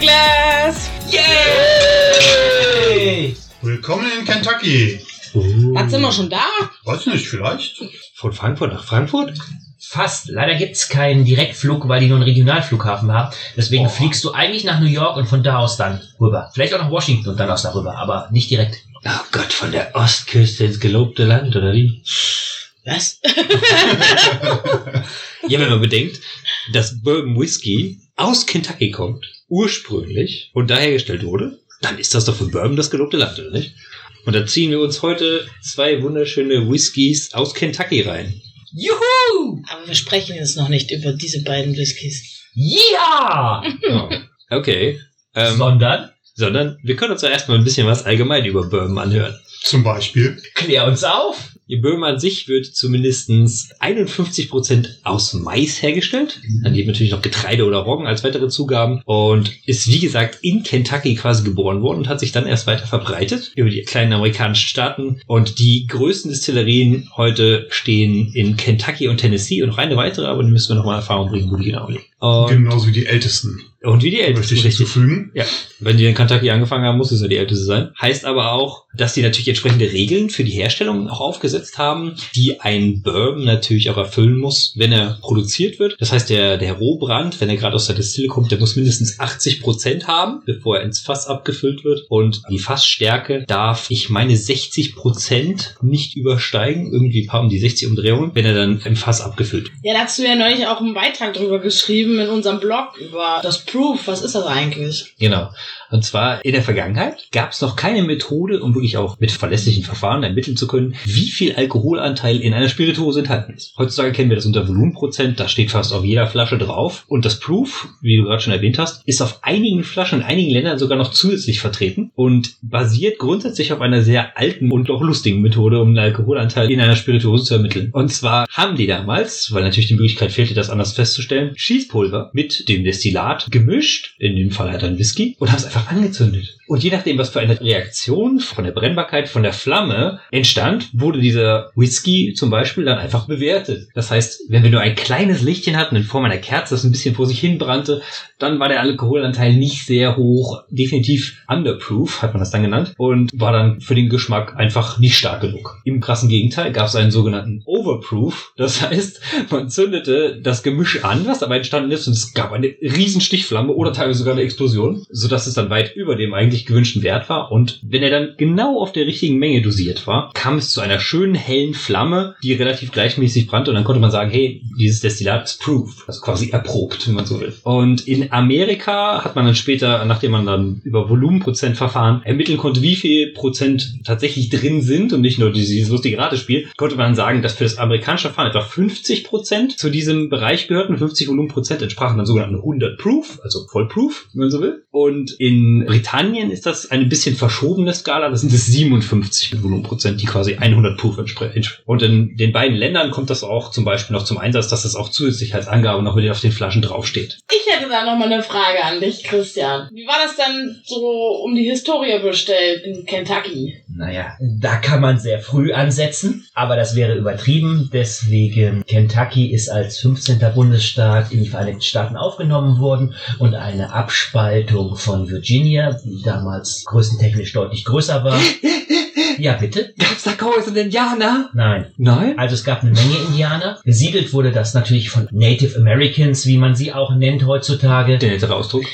Glass. Yay! Willkommen in Kentucky. Was sind wir schon da? Weiß nicht, vielleicht? Von Frankfurt nach Frankfurt? Fast. Leider gibt's keinen Direktflug, weil die nur einen Regionalflughafen haben. Deswegen Oh. fliegst du eigentlich nach New York und von da aus dann rüber. Vielleicht auch nach Washington und dann aus darüber, aber nicht direkt. Oh Gott, von der Ostküste ins gelobte Land, oder wie? Was? Ja, wenn man bedenkt, dass Bourbon Whisky aus Kentucky kommt, ursprünglich, und da hergestellt wurde, dann ist das doch für Bourbon das gelobte Land, oder nicht? Und da ziehen wir uns heute zwei wunderschöne Whiskys aus Kentucky rein. Juhu! Aber wir sprechen jetzt noch nicht über diese beiden Whiskys. Ja! Oh. Okay. Ähm, Sondern, sondern wir können uns ja erstmal ein bisschen was allgemein über Bourbon anhören. Zum Beispiel. klär uns auf! Ihr Bourbon an sich wird zumindest 51% aus Mais hergestellt. Dann gibt natürlich noch Getreide oder Roggen als weitere Zugaben und ist wie gesagt in Kentucky quasi geboren worden und hat sich dann erst weiter verbreitet über die kleinen amerikanischen Staaten. Und die größten Distillerien heute stehen in Kentucky und Tennessee und noch eine weitere, aber die müssen wir noch mal in Erfahrung bringen, wo die genau liegen. Genauso wie die Ältesten. und wie die Möchte Ältesten, ich richtig. hinzufügen. Ja, wenn die in Kentucky angefangen haben, muss es ja die älteste sein. Heißt aber auch, dass die natürlich entsprechende Regeln für die Herstellung auch aufgesetzt haben, die ein Bourbon natürlich auch erfüllen muss, wenn er produziert wird. Das heißt, der, der Rohbrand, wenn er gerade aus der Destille kommt, der muss mindestens 80 Prozent haben, bevor er ins Fass abgefüllt wird. Und die Fassstärke darf, ich meine, 60 Prozent nicht übersteigen. Irgendwie haben die 60 Umdrehungen, wenn er dann im Fass abgefüllt wird. Ja, da hast du ja neulich auch einen Beitrag drüber geschrieben in unserem Blog über das Proof. Was ist das eigentlich? Genau. Und zwar in der Vergangenheit gab es noch keine Methode, um wirklich auch mit verlässlichen Verfahren ermitteln zu können, wie viel Alkoholanteil in einer Spirituose enthalten ist. Heutzutage kennen wir das unter Volumenprozent, das steht fast auf jeder Flasche drauf. Und das Proof, wie du gerade schon erwähnt hast, ist auf einigen Flaschen in einigen Ländern sogar noch zusätzlich vertreten und basiert grundsätzlich auf einer sehr alten und auch lustigen Methode, um den Alkoholanteil in einer Spirituose zu ermitteln. Und zwar haben die damals, weil natürlich die Möglichkeit fehlte, das anders festzustellen, Schießpulver mit dem Destillat gemischt, in dem Fall halt ein Whisky, und es einfach angezündet. Und je nachdem, was für eine Reaktion von der Brennbarkeit, von der Flamme entstand, wurde dieser Whisky zum Beispiel dann einfach bewertet. Das heißt, wenn wir nur ein kleines Lichtchen hatten in Form einer Kerze, das ein bisschen vor sich hin brannte, dann war der Alkoholanteil nicht sehr hoch, definitiv underproof, hat man das dann genannt, und war dann für den Geschmack einfach nicht stark genug. Im krassen Gegenteil gab es einen sogenannten Overproof, das heißt, man zündete das Gemisch an, was dabei entstanden ist, und es gab eine riesen Stichflamme oder teilweise sogar eine Explosion, sodass es dann weit über dem eigentlich gewünschten Wert war. Und wenn er dann genau auf der richtigen Menge dosiert war, kam es zu einer schönen hellen Flamme, die relativ gleichmäßig brannte. Und dann konnte man sagen, hey, dieses Destillat ist proof, also quasi erprobt, wenn man so will. Und in Amerika hat man dann später, nachdem man dann über Volumenprozentverfahren ermitteln konnte, wie viel Prozent tatsächlich drin sind und nicht nur dieses lustige Ratespiel, konnte man sagen, dass für das amerikanische Verfahren etwa 50 Prozent zu diesem Bereich gehörten. 50 Volumenprozent entsprachen dann sogenannten 100 Proof, also Vollproof, wenn man so will. Und in Britannien ist das eine bisschen verschobene Skala, das sind es 57 Volumenprozent, die quasi 100 Proof entsprechen. Und in den beiden Ländern kommt das auch zum Beispiel noch zum Einsatz, dass das auch zusätzlich als Angabe noch mit auf den Flaschen draufsteht. Ich hätte da noch mal eine Frage an dich, Christian. Wie war das denn so um die Historie bestellt in Kentucky? Naja, da kann man sehr früh ansetzen, aber das wäre übertrieben. Deswegen Kentucky ist als 15. Bundesstaat in die Vereinigten Staaten aufgenommen worden und eine Abspaltung von Virginia, die damals größentechnisch deutlich größer war. Ja, bitte? Gab's da Cowboys und Indianer? Nein. Nein? Also es gab eine Menge Indianer. Besiedelt wurde das natürlich von Native Americans, wie man sie auch nennt heutzutage. Der nettere Ausdruck.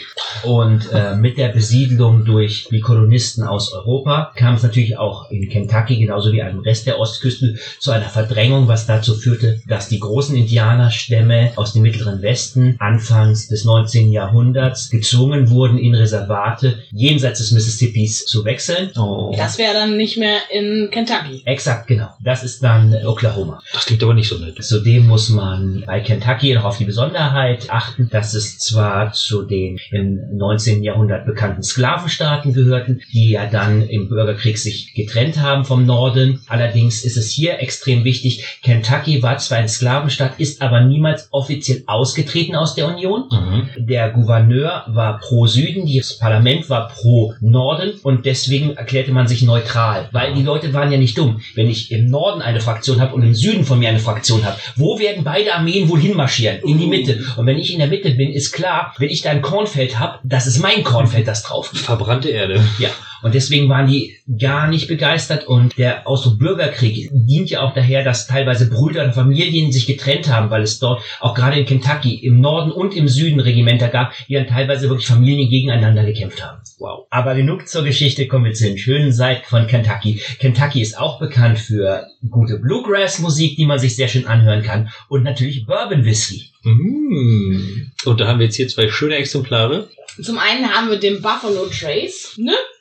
Und äh, mit der Besiedlung durch die Kolonisten aus Europa kam es natürlich auch in Kentucky, genauso wie am Rest der Ostküste, zu einer Verdrängung, was dazu führte, dass die großen Indianerstämme aus dem mittleren Westen anfangs des 19. Jahrhunderts gezwungen wurden, in Reservate jenseits des Mississippis zu wechseln. Oh. Das wäre dann nicht mehr in Kentucky. Exakt, genau. Das ist dann Oklahoma. Das klingt aber nicht so nett. Zudem muss man bei Kentucky noch auf die Besonderheit achten, dass es zwar zu den im 19. Jahrhundert bekannten Sklavenstaaten gehörten, die ja dann im Bürgerkrieg sich getrennt haben vom Norden. Allerdings ist es hier extrem wichtig, Kentucky war zwar ein Sklavenstaat, ist aber niemals offiziell ausgetreten aus der Union. Mhm. Der Gouverneur war pro Süden, das Parlament war pro Norden und deswegen erklärte man sich neutral, weil Weil die Leute waren ja nicht dumm. Wenn ich im Norden eine Fraktion habe und im Süden von mir eine Fraktion habe, wo werden beide Armeen wohl hinmarschieren? In die Mitte. Und wenn ich in der Mitte bin, ist klar, wenn ich da ein Kornfeld habe, das ist mein Kornfeld, das drauf. Verbrannte Erde. Ja, und deswegen waren die gar nicht begeistert und der Ausdruck Bürgerkrieg dient ja auch daher, dass teilweise Brüder und Familien sich getrennt haben, weil es dort auch gerade in Kentucky im Norden und im Süden Regimenter gab, die dann teilweise wirklich Familien gegeneinander gekämpft haben. Wow. Aber genug zur Geschichte, kommen wir zu den schönen Seiten von Kentucky. Kentucky ist auch bekannt für gute Bluegrass-Musik, die man sich sehr schön anhören kann und natürlich Bourbon Whisky. Mm. Und da haben wir jetzt hier zwei schöne Exemplare. Zum einen haben wir den Buffalo Trace, ne?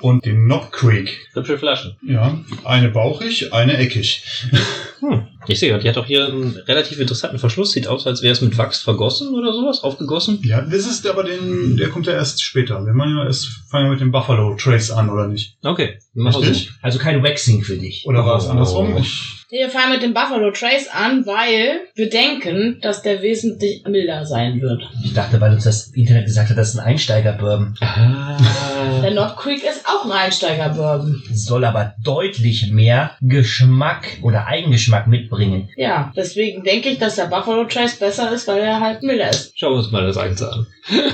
Und den Knob Creek. Hübsche Flaschen. Ja, eine bauchig, eine eckig. Hm. Ich sehe, die hat auch hier einen relativ interessanten Verschluss. Sieht aus, als wäre es mit Wachs vergossen oder sowas, aufgegossen. Ja, das ist aber den, der kommt ja erst später. Wir machen ja erst, fangen ja mit dem Buffalo Trace an, oder nicht? Okay, machen wir so. Richtig? Also kein Waxing für dich. Oder war es Oh. andersrum? Ich, Wir fangen mit dem Buffalo Trace an, weil wir denken, dass der wesentlich milder sein wird. Ich dachte, weil uns das Internet gesagt hat, das ist ein Einsteiger-Bourbon. Ah. Der Knot Creek ist auch ein Einsteiger-Bourbon. soll aber deutlich mehr Geschmack oder Eigengeschmack mitbringen. Ja, deswegen denke ich, dass der Buffalo Trace besser ist, weil er halt milder ist. Schauen wir uns mal das eins an.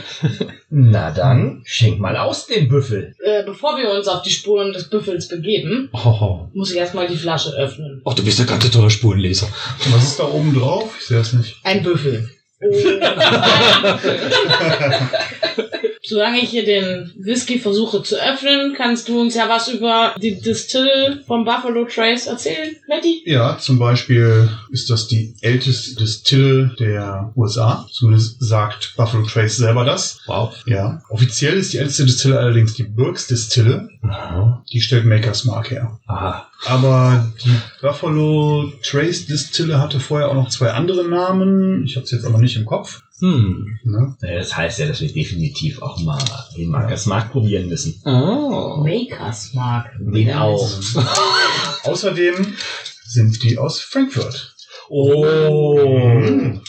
Na dann, schenk mal aus den Büffel. Äh, bevor wir uns auf die Spuren des Büffels begeben, Oh, muss ich erstmal die Flasche öffnen. oh du bist ja ganz toller Spurenleser. was ist da oben drauf? Ich sehe es nicht. Ein Büffel. Solange ich hier den Whisky versuche zu öffnen, kannst du uns ja was über die Distill vom Buffalo Trace erzählen, Matty? Ja, zum Beispiel ist das die älteste Distille der USA. Zumindest sagt Buffalo Trace selber das. Wow. Ja. Offiziell ist die älteste Distille allerdings die Burks Distille. Die stellt Makers Mark her. Aha. Aber die Buffalo Trace Distille hatte vorher auch noch zwei andere Namen. Ich habe es jetzt aber nicht im Kopf. Hm. Ne? Das heißt ja, dass wir definitiv auch mal den Markers Markt probieren müssen. Oh. Makers Mark. Den auch. Außerdem sind die aus Frankfurt. Oh. Hm.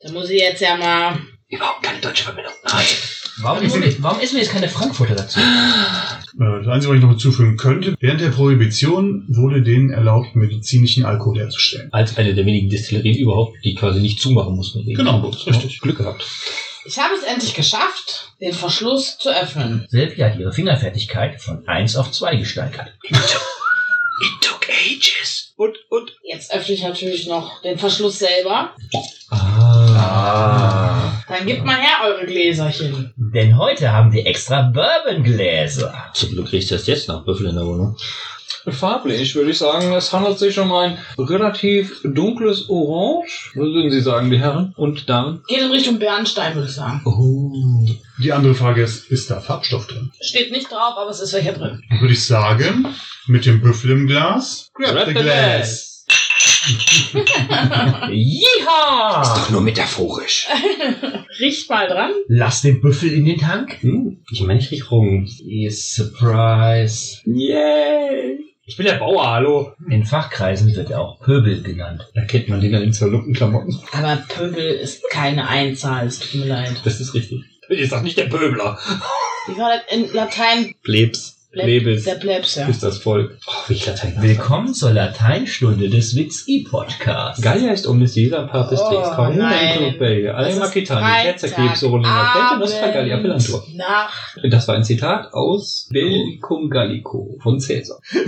Da muss ich jetzt ja mal. Überhaupt keine deutsche Verbindung. Nein. Warum ist, mir, warum ist mir jetzt keine Frankfurter dazu? Äh, Das Einzige, was ich noch hinzufügen könnte, während der Prohibition wurde denen erlaubt, medizinischen Alkohol herzustellen. Als eine der wenigen Destillerien überhaupt, die quasi nicht zumachen mussten. Genau, Verbot. richtig. Glück gehabt. Ich habe es endlich geschafft, den Verschluss zu öffnen. Silvia hat ihre Fingerfertigkeit von 1 auf 2 gesteigert. It took ages. Und, und. Jetzt öffne ich natürlich noch den Verschluss selber. Ah. Dann gebt mal her eure Gläserchen. Denn heute haben wir extra Bourbon-Gläser. Zum Glück riecht das jetzt nach Büffel in der Wohnung. Farblich würde ich sagen, es handelt sich um ein relativ dunkles Orange. Was würden Sie sagen, die Herren? Und Damen? Geht in Richtung Bernstein, würde ich sagen. Oh. Die andere Frage ist, ist da Farbstoff drin? Steht nicht drauf, aber es ist welcher drin. Dann würde ich sagen, mit dem Büffel im Glas, grab, the glass. Yeehaw! Doch nur metaphorisch. Riecht mal dran. Lass den Büffel in den Tank. Hm. Ich meine, ich riech Roggen. Surprise. Yay. Ich bin der Bauer, hallo. In Fachkreisen wird er auch Pöbel genannt. Da kennt man den an den zerlumpten Klamotten. Aber Pöbel ist keine Einzahl, es tut mir leid. Das ist richtig. Ich sag nicht der Pöbler. Wie war das in Latein? Plebs. Pleb- Plebis. Der Plebs, ja. Ist das Volk. Oh, wie ich Latein. Willkommen zur Lateinstunde des Witz-I-Podcasts. Gallia ist omnis Caesar partis Oh, trix nein. in Belge, alle Makitani, Terza Krebs, Orolina, Plate, Nostra Gallia, Pelantor. Nach. Das war ein Zitat aus Bellicum Gallico von Caesar.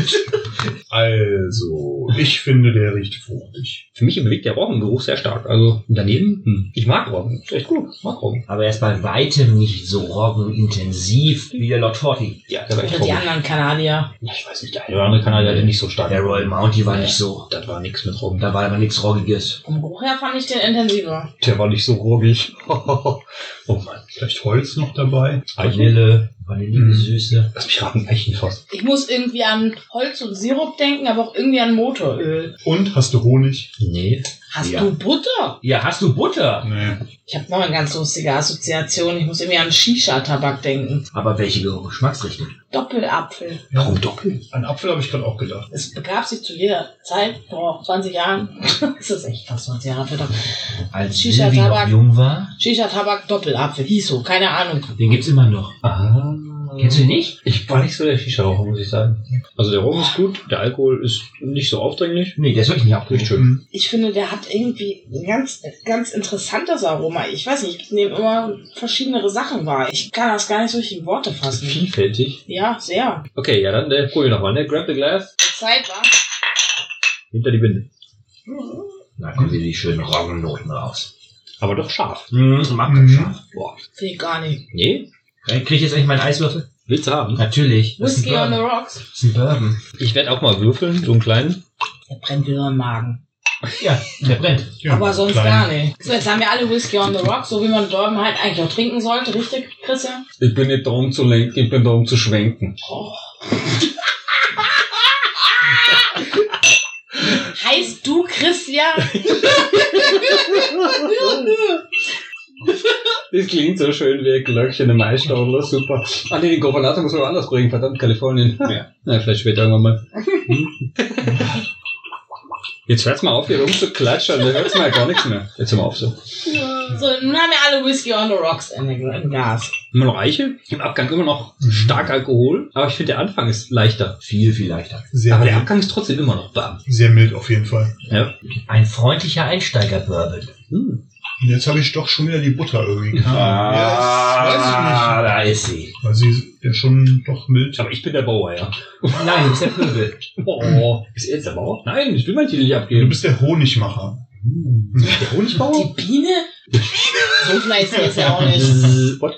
Also, ich finde, der riecht fruchtig. Für mich bewegt der Roggengeruch sehr stark. Also daneben, hm. ich mag Roggen. Ist echt gut. Ich mag Roggen. Aber er ist bei weitem nicht so roggenintensiv wie der Lord Forty. Ja, der war echt. Anderen Kanadier. Ja, ich weiß nicht, der eine oder andere Kanadier hatte nicht so stark. Der Royal Mounty war nicht so. Das war nichts mit Roggen. Da war aber nichts Roggiges. Vom Geruch her fand ich den intensiver. Der war nicht so ruggig. oh Mann. Vielleicht Holz noch dabei. Vanille, vanillige Süße. Lass mich raten, Eichenfass. Ich muss irgendwie an Holz und Sirup denken, aber auch irgendwie an Motoröl. Und, hast du Honig? Nee. Hast Ja. du Butter? Ja, hast du Butter? Nee. Ich habe noch eine ganz lustige Assoziation. Ich muss irgendwie an Shisha-Tabak denken. Aber welche Geschmacksrichtung? Doppelapfel. Warum doppelt? An Apfel habe ich gerade auch gedacht. Es begab sich zu jeder Zeit, vor 20 Jahren. das ist echt fast 20 Jahre verdammt. Als Shisha Silvi noch Tabak. jung war, Shisha-Tabak, Doppelapfel. Hieß so, keine Ahnung. den gibt's immer noch. Ah. Kennst du die nicht? Ich war nicht so der Shisha-Raucher, muss ich sagen. Also der Rum ist gut, der Alkohol ist nicht so aufdringlich. Nee, der ist wirklich nicht abgeschickt. schön. Mhm. Ich finde, der hat irgendwie ein ganz, ganz interessantes Aroma. Ich weiß nicht, ich nehme immer verschiedene Sachen wahr. Ich kann das gar nicht so richtig in Worte fassen. Vielfältig. Ja, sehr. Okay, ja, dann der probier nochmal, ne? Grab the glass, Zeit war. hinter die Binde. Da kommen wieder die schönen Roggennoten raus. Aber doch scharf. Mhm, mag Mhm. scharf. Boah. Finde ich gar nicht. Nee? Krieg ich jetzt eigentlich meinen Eiswürfel? Willst du haben? Natürlich. Das ist ein on the Bourbon. rocks. Das ist ein Bourbon. Ich werde auch mal würfeln, so einen kleinen. Der brennt wieder im Magen. Ja, der brennt. Ja, Aber sonst klein. gar nicht. So, jetzt haben wir alle Whisky on the rocks, so wie man Bourbon halt eigentlich auch trinken sollte, richtig, Christian? Ich bin nicht da, um zu lenken, ich bin da, um zu schwenken. Oh. heißt du Christian? Das klingt so schön wie ein Glöckchen im Maisstadler, super. Ah nee, den Gouverneur muss man anders bringen, verdammt, Kalifornien. Ja. Na, vielleicht später irgendwann mal. Jetzt hört's mal auf, hier rumzuklatschen, dann hört's mal gar nichts mehr. Jetzt hör mal auf so. so, nun haben wir alle Whisky on the rocks in der- im Glas. Immer noch Eiche, im Abgang immer noch stark Alkohol. Aber ich finde, der Anfang ist leichter. Viel, viel leichter. Sehr, Aber der mild, Abgang ist trotzdem immer noch warm. sehr mild auf jeden Fall. Ja. Ein freundlicher Einsteiger-Bourbon. Hm. Und jetzt habe ich doch schon wieder die Butter irgendwie. Ah, ja, da ist sie. das weiß ich nicht. Weil sie ja schon doch mild. Aber ich bin der Bauer, ja. Nein, du bist der Pöbel. Oh, ist er jetzt der Bauer? Nein, ich will mein Titel nicht Du abgeben. bist der Honigmacher. der Honigbauer? Die Biene? so fleißig ist er auch nicht. What?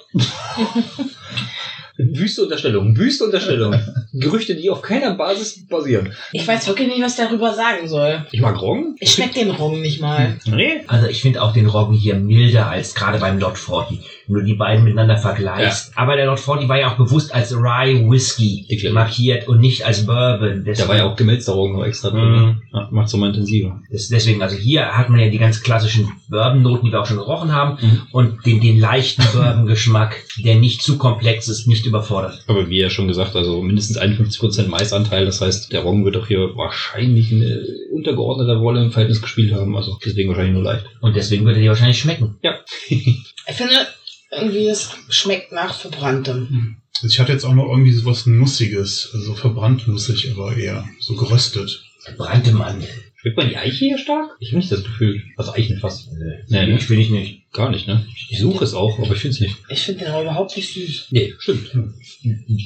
Wüste Unterstellung, wüste Unterstellung. Gerüchte, die auf keiner Basis basieren. Ich weiß wirklich nicht, was ich darüber sagen soll. Ich mag Roggen. Ich schmeck den Roggen nicht mal. Nee. Also ich finde auch den Roggen hier milder als gerade beim Lord 40. Wenn du die beiden miteinander vergleichst. Aber der Lord 40 war ja auch bewusst als Rye Whisky Definitiv. markiert und nicht als Bourbon. Da war ja auch gemälzter Roggen noch extra drin. Mhm. Ja, macht's nochmal intensiver. Das- Deswegen, also hier hat man ja die ganz klassischen Bourbon-Noten, die wir auch schon gerochen haben, Mhm. und den, den leichten Bourbon-Geschmack, der nicht zu komplex ist, nicht überfordert. Aber wie ja schon gesagt, also mindestens 51% Maisanteil. Das heißt, der Roggen wird auch hier wahrscheinlich eine untergeordnete Rolle im Verhältnis gespielt haben. Also deswegen wahrscheinlich nur leicht. Und deswegen würde dir wahrscheinlich schmecken. Ich finde, irgendwie, es schmeckt nach Verbranntem. Also ich hatte jetzt auch noch irgendwie so was Nussiges. Also verbrannt nussig, aber eher so geröstet. Brannte Mandel. Schmeckt man die Eiche hier stark? Ich habe nicht das Gefühl. Also Eichenfass. Nee, ne? Ich finde ich nicht. Gar nicht, ne? Ich suche es auch, aber ich finde es nicht. Ich finde den auch überhaupt nicht süß. Nee, stimmt.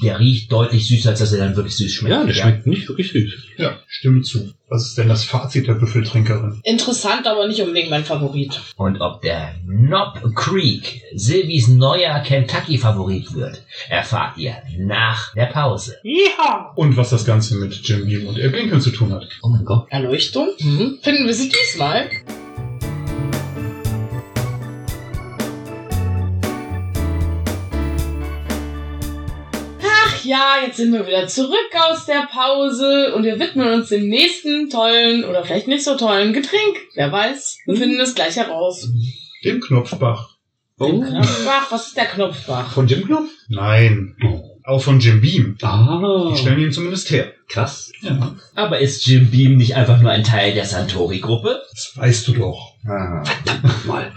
Der riecht deutlich süßer, als dass er dann wirklich süß schmeckt. Ja, der schmeckt nicht wirklich süß. Ja, stimme zu. Was ist denn das Fazit der Büffeltrinkerin? Interessant, aber nicht unbedingt mein Favorit. Und ob der Knob Creek Silvies neuer Kentucky-Favorit wird, erfahrt ihr nach der Pause. Ja. Und was das Ganze mit Jim Beam und Lincoln zu tun hat. Oh mein Gott. Erleuchtung? Mhm. Finden wir sie diesmal? Ach ja, jetzt sind wir wieder zurück aus der Pause und wir widmen uns dem nächsten tollen oder vielleicht nicht so tollen Getränk. Wer weiß, wir finden es gleich heraus. Dem Knopfbach. Dem Knopfbach, was ist der Knopfbach? Von Jim Knopf? Nein. Auch von Jim Beam. Ah. Die stellen ihn zumindest her. Krass. Ja. Aber ist Jim Beam nicht einfach nur ein Teil der Santori-Gruppe? Das weißt du doch. Mal.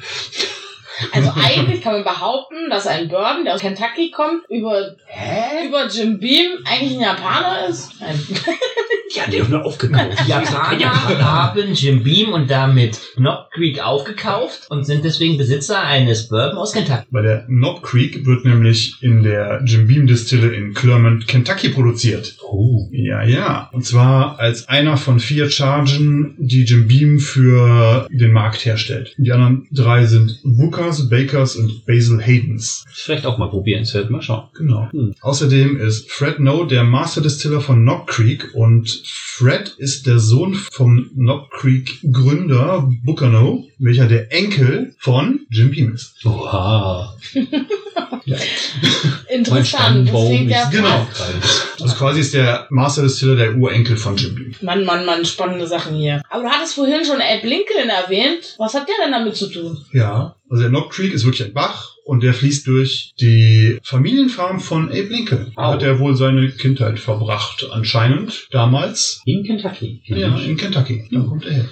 Also eigentlich kann man behaupten, dass ein Bourbon, der aus Kentucky kommt, über, Hä? über Jim Beam eigentlich ein Japaner ist. Nein. Die haben den doch nur aufgekauft. Die Japaner haben Jim Beam und damit Knob Creek aufgekauft und sind deswegen Besitzer eines Bourbon aus Kentucky. Bei der Knob Creek wird nämlich in der Jim Beam Distille in Clermont, Kentucky produziert. Oh. Ja, ja. Und zwar als einer von vier Chargen, die Jim Beam für den Markt herstellt. Die anderen drei sind Bookers, Bakers und Basil Haydens. Vielleicht auch mal probieren, Seth. Mal schauen. Genau. Hm. Außerdem ist Fred No der Master Distiller von Knob Creek und Fred ist der Sohn vom Knob Creek Gründer Booker No, welcher der Enkel von Jim Beam ist. Oha. Interessant. Das klingt ja Genau. Also quasi ist der Master Distiller der Urenkel von Jim Beam. Mann, Mann, Mann, spannende Sachen hier. Aber du hattest vorhin schon Abe Lincoln erwähnt. Was hat der denn damit zu tun? Ja, also der Knob Creek ist wirklich ein Bach Und der fließt durch die Familienfarm von Abe Lincoln. Da Au. hat er wohl seine Kindheit verbracht, anscheinend, damals. In Kentucky. Ja, in Kentucky. Da kommt er her.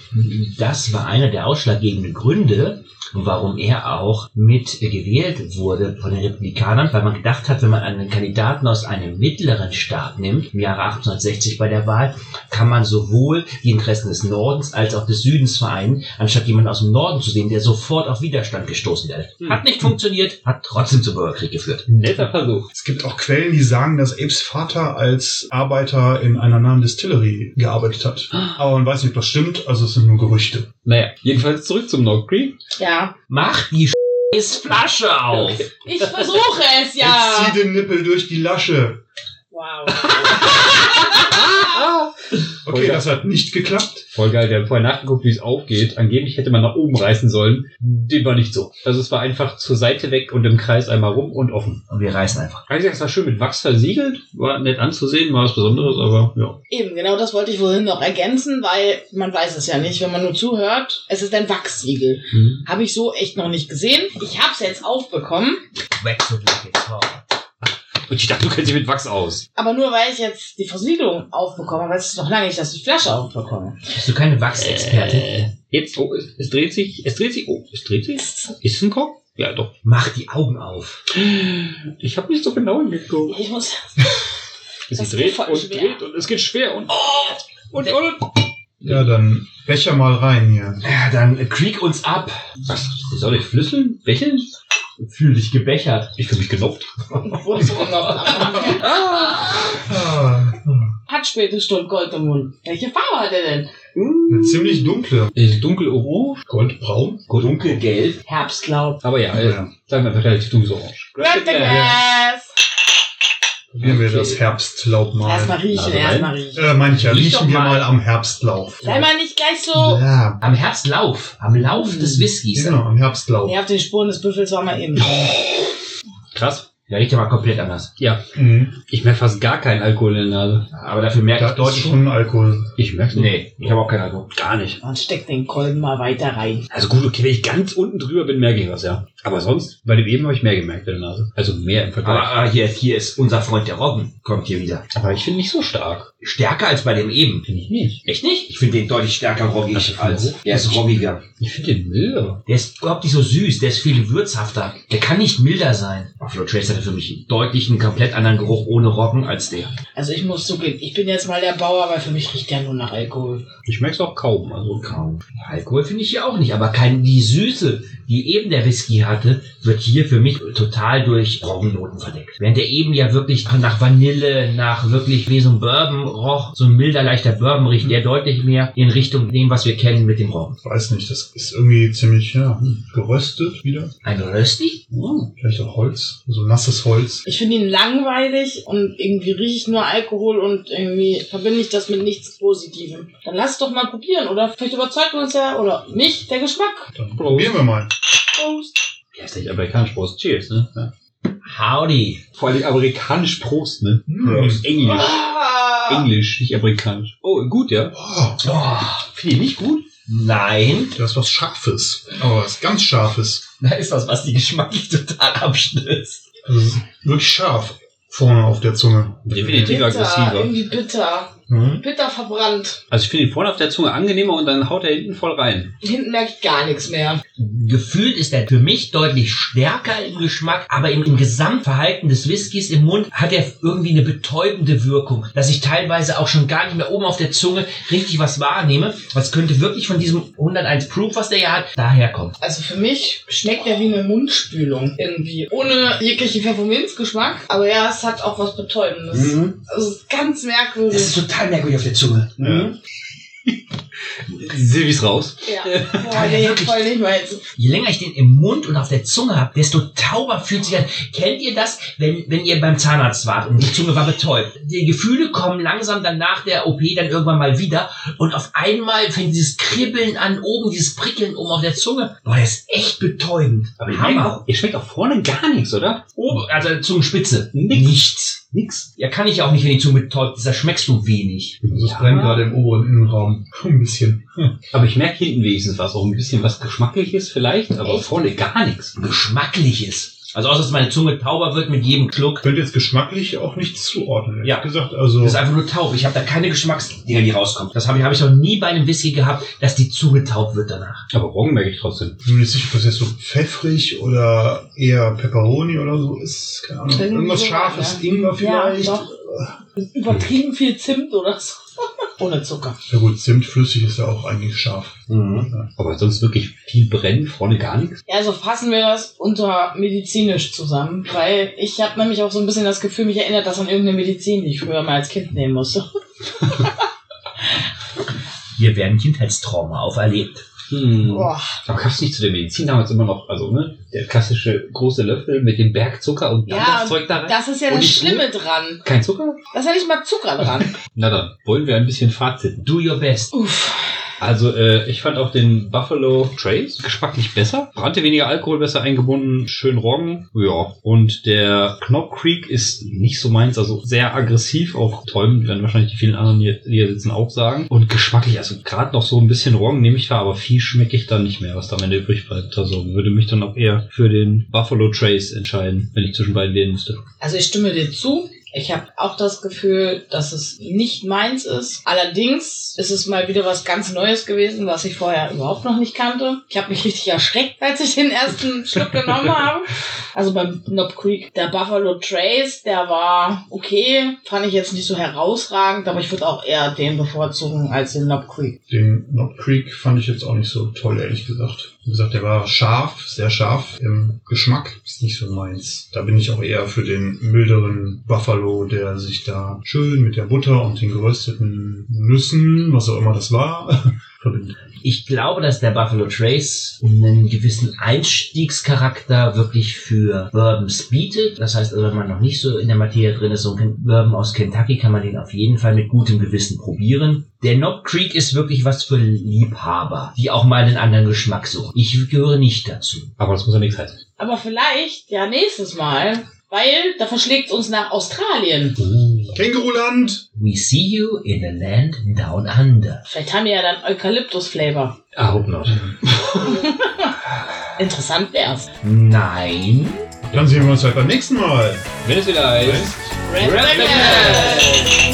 Das war einer der ausschlaggebenden Gründe, warum er auch mit gewählt wurde von den Republikanern, weil man gedacht hat, wenn man einen Kandidaten aus einem mittleren Staat nimmt, im Jahre 1860 bei der Wahl, kann man sowohl die Interessen des Nordens als auch des Südens vereinen, anstatt jemanden aus dem Norden zu sehen, der sofort auf Widerstand gestoßen wird. Hat nicht funktioniert, hat trotzdem zum Bürgerkrieg geführt. Netter Versuch. Es gibt auch Quellen, die sagen, dass Abes Vater als Arbeiter in einer nahen Distillery gearbeitet hat. Aber man weiß nicht, ob das stimmt, also es sind nur Gerüchte. Naja, jedenfalls zurück zum Nog Creek. Ja. Mach die scheiß Flasche auf! Ich versuche es ja. zieh den Nippel durch die Lasche. Wow. Okay, das hat nicht geklappt. Voll geil, wir haben vorher nachgeguckt, wie es aufgeht. Angeblich hätte man nach oben reißen sollen. Dem war nicht so. Also es war einfach zur Seite weg und im Kreis einmal rum und offen. Und wir reißen einfach. Also es war schön mit Wachs versiegelt, war nett anzusehen, war was Besonderes, aber ja. Eben, genau das wollte ich wohin noch ergänzen, weil man weiß es ja nicht, wenn man nur zuhört. Es ist ein Wachssiegel. Hm. Habe ich so echt noch nicht gesehen. Ich habe es jetzt aufbekommen, Wechsel like it's hot. Und ich dachte, du kennst dich mit Wachs aus. aber nur weil ich jetzt die Versiegelung aufbekomme, aber es noch lange nicht, dass ich die Flasche aufbekomme. Bist du keine Wachsexpertin? Äh, jetzt, oh, es, es dreht sich, es dreht sich, oh, es dreht sich. Ist es ein Kopf? Ja, doch. Mach die Augen auf. Ich habe nicht so genau hingeguckt. Ich muss. Es Das dreht und schwer. dreht und es geht schwer und, und, und, und. Ja, dann Becher mal rein hier. Ja, dann krieg uns ab. Was? Soll ich flüsseln? Bächeln? Fühl dich gebechert. Ich fühle mich genommen. Ah, Hat späte Stunde Gold im Mund. Welche Farbe hat er denn? eine ziemlich dunkle. Dunkelorange. Goldbraun? Dunkelgelb. Herbstlaub. Aber ja, Ja. sagen wir einfach relativ dunkles Orange. Grab the glass. Probieren wir Okay. das Herbstlaub mal. Erstmal riechen, Also erstmal riechen. Äh, ja, Riech riechen wir mal. mal am Herbstlauf. Sei mal nicht gleich so. Ja, Am Herbstlauf. Am Lauf des Whiskys. genau, am Herbstlauf. Nee, auf den Spuren des Büffels war mal eben. Krass. Der riecht ja mal komplett anders. Ja, Mhm. ich merke fast gar keinen Alkohol in der Nase. Aber dafür merke Da ich ist deutlich schon Alkohol. Ich merke nicht. Nee, ich habe auch keinen Alkohol. Gar nicht. Man steckt den Kolben mal weiter rein. Also gut, okay, wenn ich ganz unten drüber bin, merke ich was, ja. Aber sonst, bei dem eben habe ich mehr gemerkt in der Nase. Also mehr im Vergleich. Aber äh, hier, hier ist unser Freund der Robben. Kommt hier wieder. Aber ich finde nicht so stark. Stärker als bei dem eben. Finde ich nicht. Echt nicht? Ich finde den deutlich stärker Ach, als. Der ist roggiger. Ich finde den milder. Der ist überhaupt nicht so süß. Der ist viel würzhafter. Der kann nicht milder sein. Buffalo Trace hatte für mich einen deutlichen, komplett anderen Geruch ohne Roggen als der. Also ich muss zugeben, ich bin jetzt mal der Bauer, aber für mich riecht der nur nach Alkohol. Ich merke es auch kaum. Also Kaum. Alkohol finde ich hier auch nicht, aber kein, die Süße, die eben der Whisky hatte, wird hier für mich total durch Roggennoten verdeckt. Während der eben ja wirklich nach Vanille, nach wirklich wie so ein Bourbon roch, so ein milder, leichter Bourbon riecht der deutlich mehr in Richtung dem, was wir kennen mit dem Roggen. Ich weiß nicht, das ist irgendwie ziemlich, ja, geröstet wieder. Ein Rösti? Vielleicht auch Holz, so nasses Holz. Ich finde ihn langweilig und irgendwie rieche ich nur Alkohol und irgendwie verbinde ich das mit nichts Positivem. Dann lass es doch mal probieren oder vielleicht überzeugt uns ja oder mich der Geschmack. Dann probieren wir mal. Prost. Ja, ist nicht amerikanisch Prost. Cheers, ne? Ja. Howdy. Vor allem amerikanisch Prost, ne? Hm. Englisch. Ah. Englisch, nicht amerikanisch. Oh, gut, ja. Oh, Oh, Finde ich nicht gut. nein. da ist was Scharfes. Aber was ganz Scharfes. Da ist was, was die geschmacklich total abstößt. Also wirklich scharf. Vorne auf der Zunge. Definitiv Bitter, aggressiver. irgendwie bitter. Mhm. Bitter verbrannt. Also ich finde ihn vorne auf der Zunge angenehmer und dann haut er hinten voll rein. Hinten merke ich gar nichts mehr. Gefühlt ist er für mich deutlich stärker im Geschmack, aber im, im Gesamtverhalten des Whiskys im Mund hat er irgendwie eine betäubende Wirkung, dass ich teilweise auch schon gar nicht mehr oben auf der Zunge richtig was wahrnehme. Was könnte wirklich von diesem 101 Proof, was der ja hat, daherkommen. Also für mich schmeckt er wie eine Mundspülung irgendwie. Ohne jeglichen Pfefferminzgeschmack. Aber ja, es hat auch was Betäubendes. Also es ist ganz merkwürdig. Das ist total merkwürdig auf der Zunge. Ja. Silvis raus. ja. Ja, Boah, nee, wirklich. voll nicht mal jetzt. Je länger ich den im Mund und auf der Zunge habe, desto tauber fühlt sich an. Kennt ihr das, wenn, wenn ihr beim Zahnarzt wart und die Zunge war betäubt? Die Gefühle kommen langsam dann nach der OP dann irgendwann mal wieder und auf einmal fängt dieses Kribbeln an, oben dieses Prickeln oben auf der Zunge. Boah, das ist echt betäubend. Aber ihr schmeckt, Hammer. auch, ihr schmeckt auch vorne gar nichts, oder? Oben, also Zungenspitze. Nix. Nichts. Nix. Ja, kann ich auch nicht, wenn die Zunge betäubt ist. Da schmeckst du wenig. Also es Ja. brennt gerade im oberen Innenraum. Bisschen. Hm. Aber ich merke hinten wenigstens was. Auch ein bisschen was Geschmackliches vielleicht, aber Echt? vorne gar nichts. Geschmackliches. Also außer dass meine Zunge tauber wird mit jedem Schluck. könnte jetzt geschmacklich auch nichts zuordnen. Ja. gesagt, also Das ist einfach nur taub. Ich habe da keine Geschmacksdinger, die rauskommen. Das habe ich, hab ich noch nie bei einem Whisky gehabt, dass die Zunge taub wird danach. Aber Roggen merke ich trotzdem. ich bin mir nicht sicher, ob das jetzt so pfeffrig oder eher Pepperoni oder so ist. Keine Ahnung. Irgendwas so, Scharfes, ja. Ingwer vielleicht. Ja, doch. Übertrieben viel Zimt oder so. Ohne Zucker. Ja gut, Zimt flüssig ist ja auch eigentlich scharf. Aber sonst wirklich viel brennen, vorne gar nichts. Ja, also fassen wir das unter medizinisch zusammen, weil ich habe nämlich auch so ein bisschen das Gefühl, mich erinnert das an irgendeine Medizin, die ich früher mal als Kind nehmen musste. Hier werden Kindheitstrauma auferlebt. Hm. Boah. Aber gab es nicht zu der Medizin damals immer noch, also ne, der klassische große Löffel mit dem Berg Zucker und dann Ja, das Zeug da rein? Das ist ja Und das Schlimme dran. Kein Zucker? Da ist ja nicht mal Zucker dran. Na dann, wollen wir ein bisschen Fazit. Do your best. Uff. Also äh, ich fand auch den Buffalo Trace geschmacklich besser. Brannte weniger Alkohol, besser eingebunden, schön Roggen. Ja. Und der Knob Creek ist nicht so meins, also sehr aggressiv, auch toll, werden wahrscheinlich die vielen anderen, die hier sitzen, auch sagen. Und geschmacklich, also gerade noch so ein bisschen Roggen nehme ich da, aber viel schmecke ich dann nicht mehr, was da am Ende übrig bleibt. Also würde mich dann auch eher für den Buffalo Trace entscheiden, wenn ich zwischen beiden wählen müsste. Also ich stimme dir zu. Ich habe auch das Gefühl, dass es nicht meins ist. Allerdings ist es mal wieder was ganz Neues gewesen, was ich vorher überhaupt noch nicht kannte. Ich habe mich richtig erschreckt, als ich den ersten Schluck genommen habe. Also beim Knob Creek, der Buffalo Trace, der war okay. Fand ich jetzt nicht so herausragend, aber ich würde auch eher den bevorzugen als den Knob Creek. Den Knob Creek fand ich jetzt auch nicht so toll, ehrlich gesagt. Wie gesagt, der war scharf, sehr scharf im Geschmack. Ist nicht so meins. Da bin ich auch eher für den milderen Buffalo, der sich da schön mit der Butter und den gerösteten Nüssen, was auch immer das war, verbindet. Ich glaube, dass der Buffalo Trace einen gewissen Einstiegscharakter wirklich für Bourbons bietet. Das heißt, also, wenn man noch nicht so in der Materie drin ist, so ein Bourbon aus Kentucky kann man den auf jeden Fall mit gutem Gewissen probieren. Der Knob Creek ist wirklich was für Liebhaber, die auch mal einen anderen Geschmack suchen. Ich gehöre nicht dazu. Aber das muss ja nichts heißen. Aber vielleicht ja nächstes Mal, weil da verschlägt uns nach Australien. Känguruland! We see you in the land down under. Vielleicht haben wir ja dann Eukalyptus-Flavor. I hope not. Interessant wär's. Nein. Dann sehen wir uns halt beim nächsten Mal. Wenn es wieder heißt... Red Red Dragon!